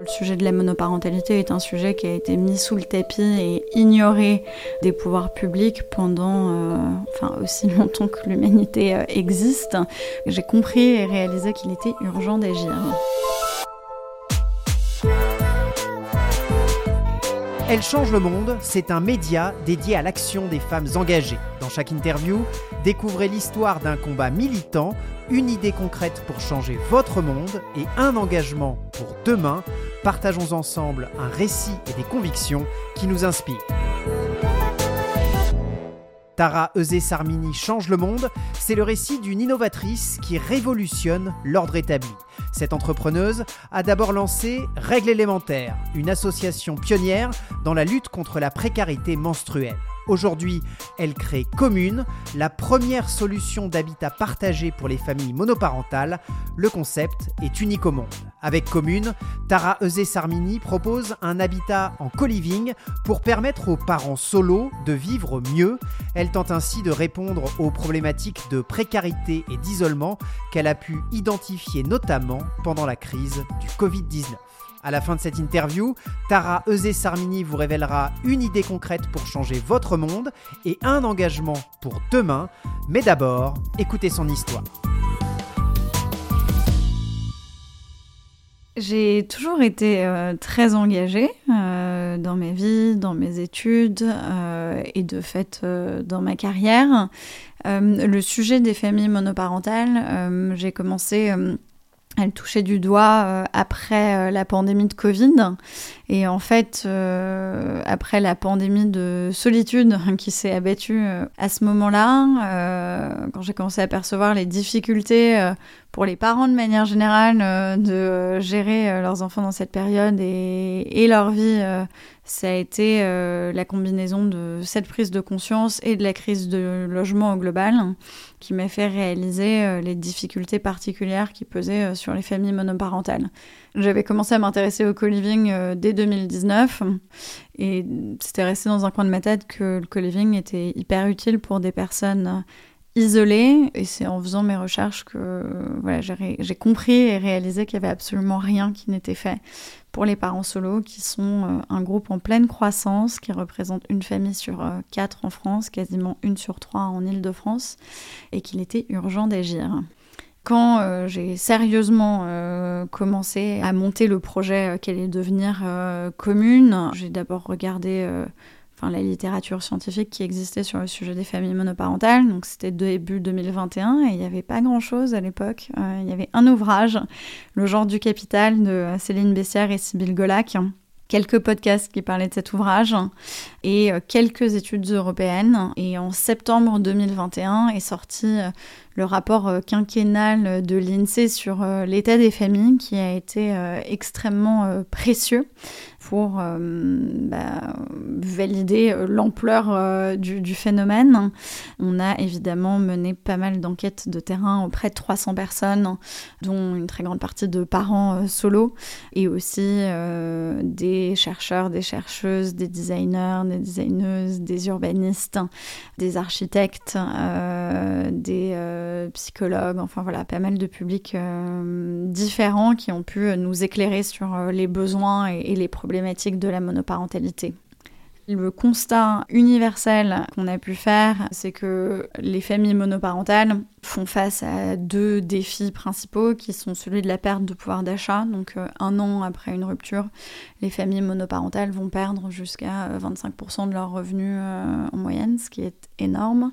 Le sujet de la monoparentalité est un sujet qui a été mis sous le tapis et ignoré des pouvoirs publics pendant euh, enfin, aussi longtemps que l'humanité euh, existe. J'ai compris et réalisé qu'il était urgent d'agir. Elle change le monde, c'est un média dédié à l'action des femmes engagées. Dans chaque interview, découvrez l'histoire d'un combat militant, une idée concrète pour changer votre monde et un engagement pour demain. Partageons ensemble un récit et des convictions qui nous inspirent. Tara Euzé-Sarmini change le monde, c'est le récit d'une innovatrice qui révolutionne l'ordre établi. Cette entrepreneuse a d'abord lancé Règles élémentaires, une association pionnière dans la lutte contre la précarité menstruelle. Aujourd'hui, elle crée Commune, la première solution d'habitat partagé pour les familles monoparentales. Le concept est unique au monde. Avec Commune, Tara Euzé-Sarmini propose un habitat en co-living pour permettre aux parents solos de vivre mieux. Elle tente ainsi de répondre aux problématiques de précarité et d'isolement qu'elle a pu identifier notamment pendant la crise du Covid-19. À la fin de cette interview, Tara Euzé-Sarmini vous révélera une idée concrète pour changer votre monde et un engagement pour demain. Mais d'abord, écoutez son histoire. J'ai toujours été euh, très engagée euh, dans ma vie, dans mes études euh, et de fait dans ma carrière. le sujet des familles monoparentales, j'ai commencé elle touchait du doigt après la pandémie de Covid. Et en fait, après la pandémie de solitude qui s'est abattue à ce moment-là, quand j'ai commencé à percevoir les difficultés pour les parents de manière générale de gérer leurs enfants dans cette période et, leur vie ça a été euh, la combinaison de cette prise de conscience et de la crise de logement au global qui m'a fait réaliser euh, les difficultés particulières qui pesaient euh, sur les familles monoparentales. J'avais commencé à m'intéresser au co-living dès 2019 et c'était resté dans un coin de ma tête que le co-living était hyper utile pour des personnes isolées et c'est en faisant mes recherches que voilà, j'ai compris et réalisé qu'il n'y avait absolument rien qui n'était fait pour les parents solos, qui sont euh, un groupe en pleine croissance, qui représente une famille sur euh, quatre en France, quasiment une sur trois en Ile-de-France, et qu'il était urgent d'agir. Quand euh, j'ai sérieusement commencé à monter le projet qu'elle allait devenir commune, j'ai d'abord regardé enfin, la littérature scientifique qui existait sur le sujet des familles monoparentales. Donc c'était début 2021 et il n'y avait pas grand-chose à l'époque. Euh, il y avait un ouvrage, Le genre du capital de Céline Bessière et Sybille Golac, quelques podcasts qui parlaient de cet ouvrage et euh, quelques études européennes. Et en septembre 2021 est sorti euh, le rapport quinquennal de l'INSEE sur l'état des familles qui a été extrêmement précieux pour euh, bah, valider euh, l'ampleur euh, du, phénomène. On a évidemment mené pas mal d'enquêtes de terrain auprès de 300 personnes, dont une très grande partie de parents solo, et aussi des chercheurs, des chercheuses, des designers, des designeuses, des urbanistes, des architectes, des psychologues, enfin voilà, pas mal de publics différents qui ont pu nous éclairer sur les besoins et les problèmes de la monoparentalité. Le constat universel qu'on a pu faire, c'est que les familles monoparentales font face à deux défis principaux qui sont celui de la perte de pouvoir d'achat. Donc euh, un an après une rupture, les familles monoparentales vont perdre jusqu'à 25% de leurs revenus euh, en moyenne, ce qui est énorme.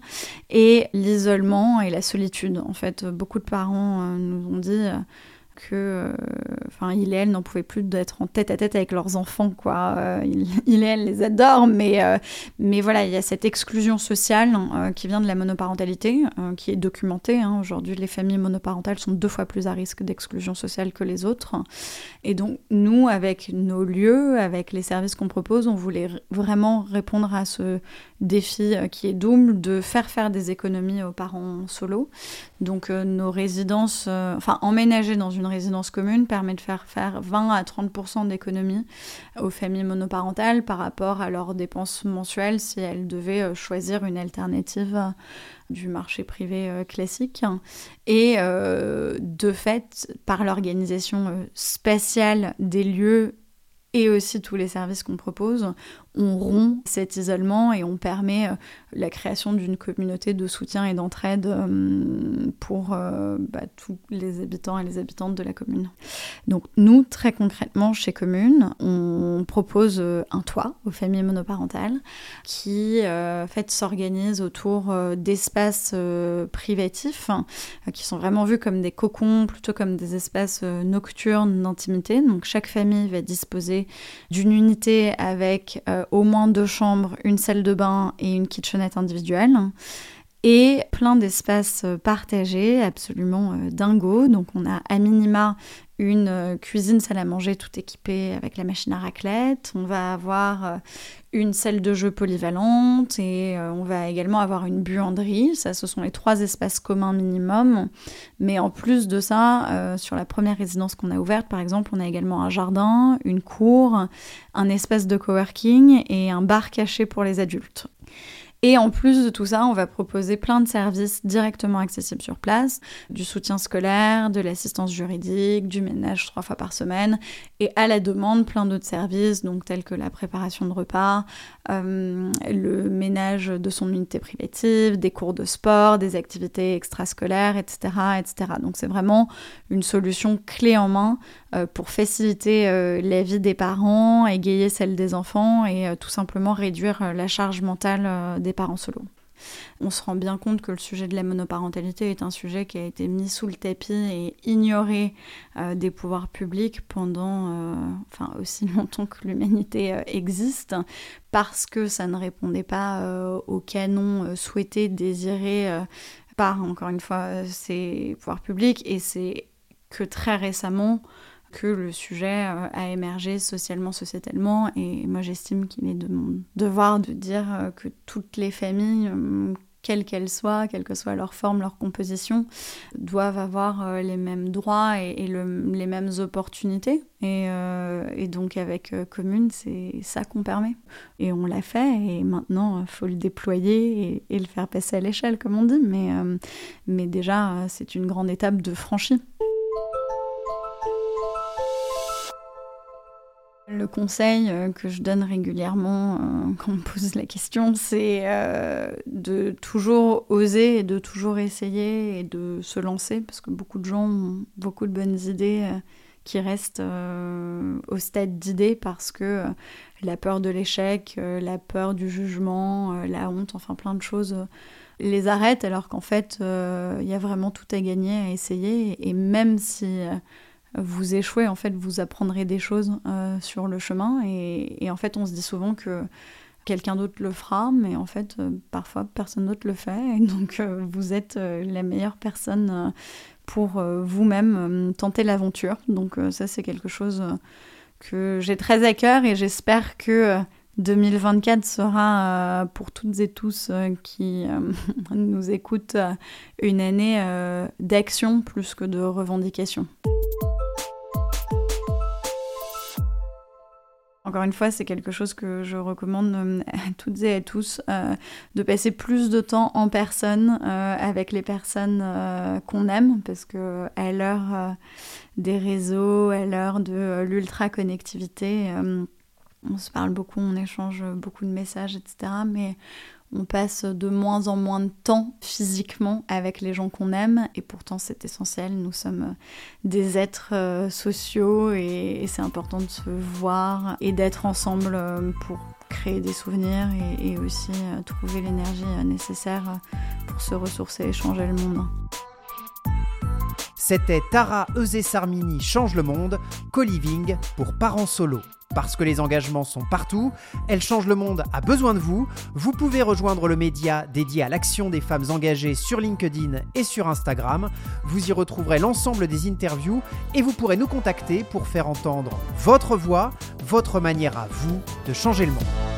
Et l'isolement et la solitude. En fait, beaucoup de parents euh, nous ont dit que euh, enfin il et elle n'en pouvaient plus d'être en tête à tête avec leurs enfants quoi euh, il, et elle les adore mais euh, mais voilà il y a cette exclusion sociale qui vient de la monoparentalité qui est documentée hein. aujourd'hui les familles monoparentales sont deux fois plus à risque d'exclusion sociale que les autres et donc nous avec nos lieux avec les services qu'on propose on voulait vraiment répondre à ce défi qui est double de faire faire des économies aux parents solo. Donc nos résidences, enfin emménager dans une résidence commune permet de faire faire 20 à 30% d'économies aux familles monoparentales par rapport à leurs dépenses mensuelles si elles devaient choisir une alternative du marché privé euh, classique. Et euh, de fait, par l'organisation euh, spatiale des lieux et aussi tous les services qu'on propose, on rompt cet isolement et on permet euh, la création d'une communauté de soutien et d'entraide euh, pour euh, bah, tous les habitants et les habitantes de la commune. Donc nous, très concrètement, chez Commune, on propose un toit aux familles monoparentales qui en fait s'organise autour d'espaces privatifs qui sont vraiment vus comme des cocons, plutôt comme des espaces nocturnes d'intimité. Donc chaque famille va disposer d'une unité avec au moins deux chambres, une salle de bain et une kitchenette individuelle. Et plein d'espaces partagés, absolument euh, dingo. Donc on a à minima une euh, cuisine salle à manger tout équipée avec la machine à raclette. On va avoir euh, une salle de jeu polyvalente et euh, on va également avoir une buanderie. Ça, ce sont les trois espaces communs minimum. Mais en plus de ça, sur la première résidence qu'on a ouverte, par exemple, on a également un jardin, une cour, un espace de coworking et un bar caché pour les adultes. Et en plus de tout ça, on va proposer plein de services directement accessibles sur place, du soutien scolaire, de l'assistance juridique, du ménage trois fois par semaine, et à la demande, plein d'autres services, donc tels que la préparation de repas, euh, le ménage de son unité privative, des cours de sport, des activités extrascolaires, etc. etc. Donc c'est vraiment une solution clé en main euh, pour faciliter euh, la vie des parents, égayer celle des enfants et tout simplement réduire la charge mentale parents solo. On se rend bien compte que le sujet de la monoparentalité est un sujet qui a été mis sous le tapis et ignoré euh, des pouvoirs publics pendant euh, enfin, aussi longtemps que l'humanité euh, existe, parce que ça ne répondait pas au canon souhaité, désiré par, encore une fois, ces pouvoirs publics. Et c'est que très récemment, que le sujet euh, a émergé socialement, sociétalement. Et moi, j'estime qu'il est de mon devoir de dire euh, que toutes les familles, euh, quelles qu'elles soient, quelle que soit leur forme, leur composition, doivent avoir les mêmes droits et, les mêmes opportunités. Et, donc avec Commune, c'est ça qu'on permet. Et on l'a fait, et maintenant, il faut le déployer et, le faire passer à l'échelle, comme on dit. Mais, mais déjà, c'est une grande étape de franchie. Le conseil euh, que je donne régulièrement euh, quand on me pose la question, c'est euh, de toujours oser et de toujours essayer et de se lancer, parce que beaucoup de gens ont beaucoup de bonnes idées qui restent au stade d'idées parce que la peur de l'échec, la peur du jugement, la honte, enfin plein de choses les arrêtent alors qu'en fait il y a vraiment tout à gagner à essayer. Et même si vous échouez, en fait, vous apprendrez des choses euh, sur le chemin. Et, en fait, on se dit souvent que quelqu'un d'autre le fera, mais en fait, euh, parfois, personne d'autre le fait. Et donc, euh, vous êtes la meilleure personne pour vous-même tenter l'aventure. Donc, ça, c'est quelque chose que j'ai très à cœur et j'espère que 2024 sera pour toutes et tous qui nous écoutent une année d'action plus que de revendication. Encore une fois, c'est quelque chose que je recommande euh, à toutes et à tous, euh, de passer plus de temps en personne euh, avec les personnes qu'on aime, parce que à l'heure des réseaux, à l'heure de l'ultra-connectivité, on se parle beaucoup, on échange beaucoup de messages, etc. Mais on passe de moins en moins de temps physiquement avec les gens qu'on aime et pourtant c'est essentiel. Nous sommes des êtres euh, sociaux et, c'est important de se voir et d'être ensemble euh, pour créer des souvenirs et, aussi euh, trouver l'énergie nécessaire pour se ressourcer et changer le monde. C'était Tara Eusé-Sarmini Change le monde, co-living pour parents solo. Parce que les engagements sont partout, Elle change le monde a besoin de vous. Vous pouvez rejoindre le média dédié à l'action des femmes engagées sur LinkedIn et sur Instagram. Vous y retrouverez l'ensemble des interviews et vous pourrez nous contacter pour faire entendre votre voix, votre manière à vous de changer le monde.